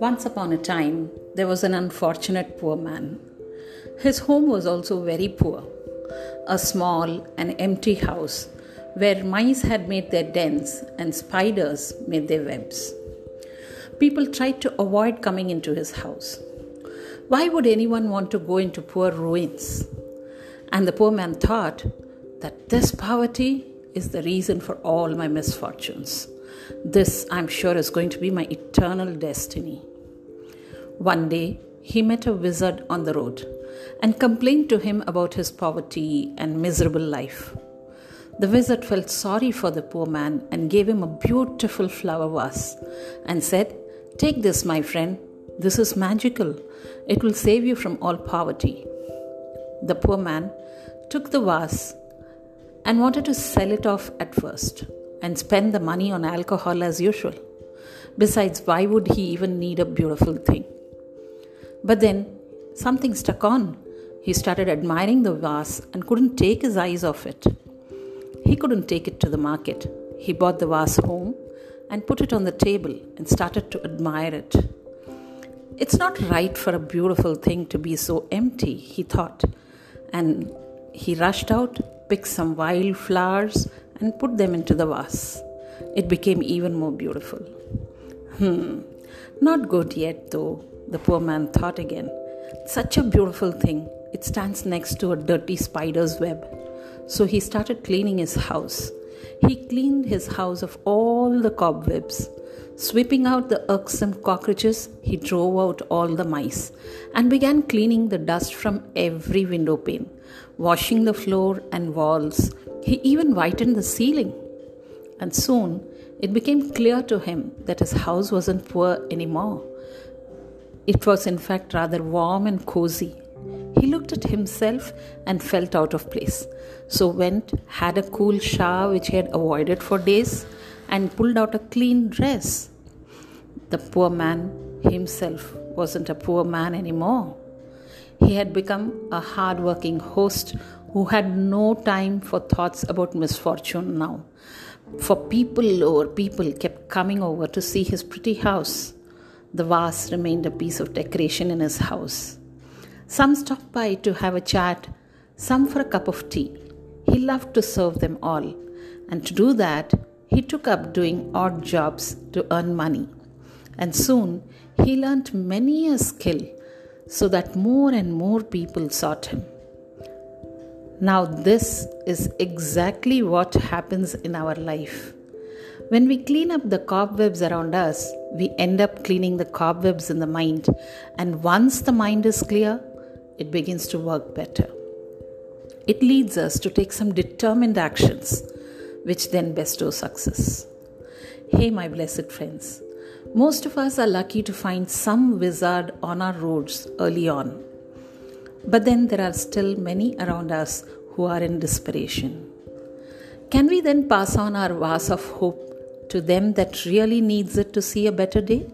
Once upon a time, there was an unfortunate poor man. His home was also very poor a small and empty house where mice had made their dens and spiders made their webs. People tried to avoid coming into his house. Why would anyone want to go into poor ruins? And the poor man thought that this poverty is the reason for all my misfortunes. This, I'm sure, is going to be my eternal destiny. One day, he met a wizard on the road and complained to him about his poverty and miserable life. The wizard felt sorry for the poor man and gave him a beautiful flower vase and said, Take this, my friend. This is magical. It will save you from all poverty. The poor man took the vase and wanted to sell it off at first and spend the money on alcohol as usual. Besides, why would he even need a beautiful thing? But then something stuck on. He started admiring the vase and couldn't take his eyes off it. He couldn't take it to the market. He bought the vase home and put it on the table and started to admire it. It's not right for a beautiful thing to be so empty, he thought. And he rushed out, picked some wild flowers, and put them into the vase. It became even more beautiful. Hmm, not good yet, though, the poor man thought again. Such a beautiful thing. It stands next to a dirty spider's web. So he started cleaning his house. He cleaned his house of all the cobwebs. Sweeping out the irksome cockroaches, he drove out all the mice and began cleaning the dust from every window pane, washing the floor and walls. He even whitened the ceiling. And soon it became clear to him that his house wasn't poor anymore. It was, in fact, rather warm and cozy. He looked at himself and felt out of place. So went, had a cool shower which he had avoided for days, and pulled out a clean dress. The poor man himself wasn't a poor man anymore. He had become a hard working host who had no time for thoughts about misfortune now. For people or people kept coming over to see his pretty house. The vase remained a piece of decoration in his house. Some stopped by to have a chat, some for a cup of tea. He loved to serve them all, and to do that, he took up doing odd jobs to earn money. And soon he learnt many a skill so that more and more people sought him. Now, this is exactly what happens in our life. When we clean up the cobwebs around us, we end up cleaning the cobwebs in the mind. And once the mind is clear, it begins to work better. It leads us to take some determined actions, which then bestow success. Hey, my blessed friends, most of us are lucky to find some wizard on our roads early on. But then there are still many around us who are in desperation. Can we then pass on our vase of hope to them that really needs it to see a better day?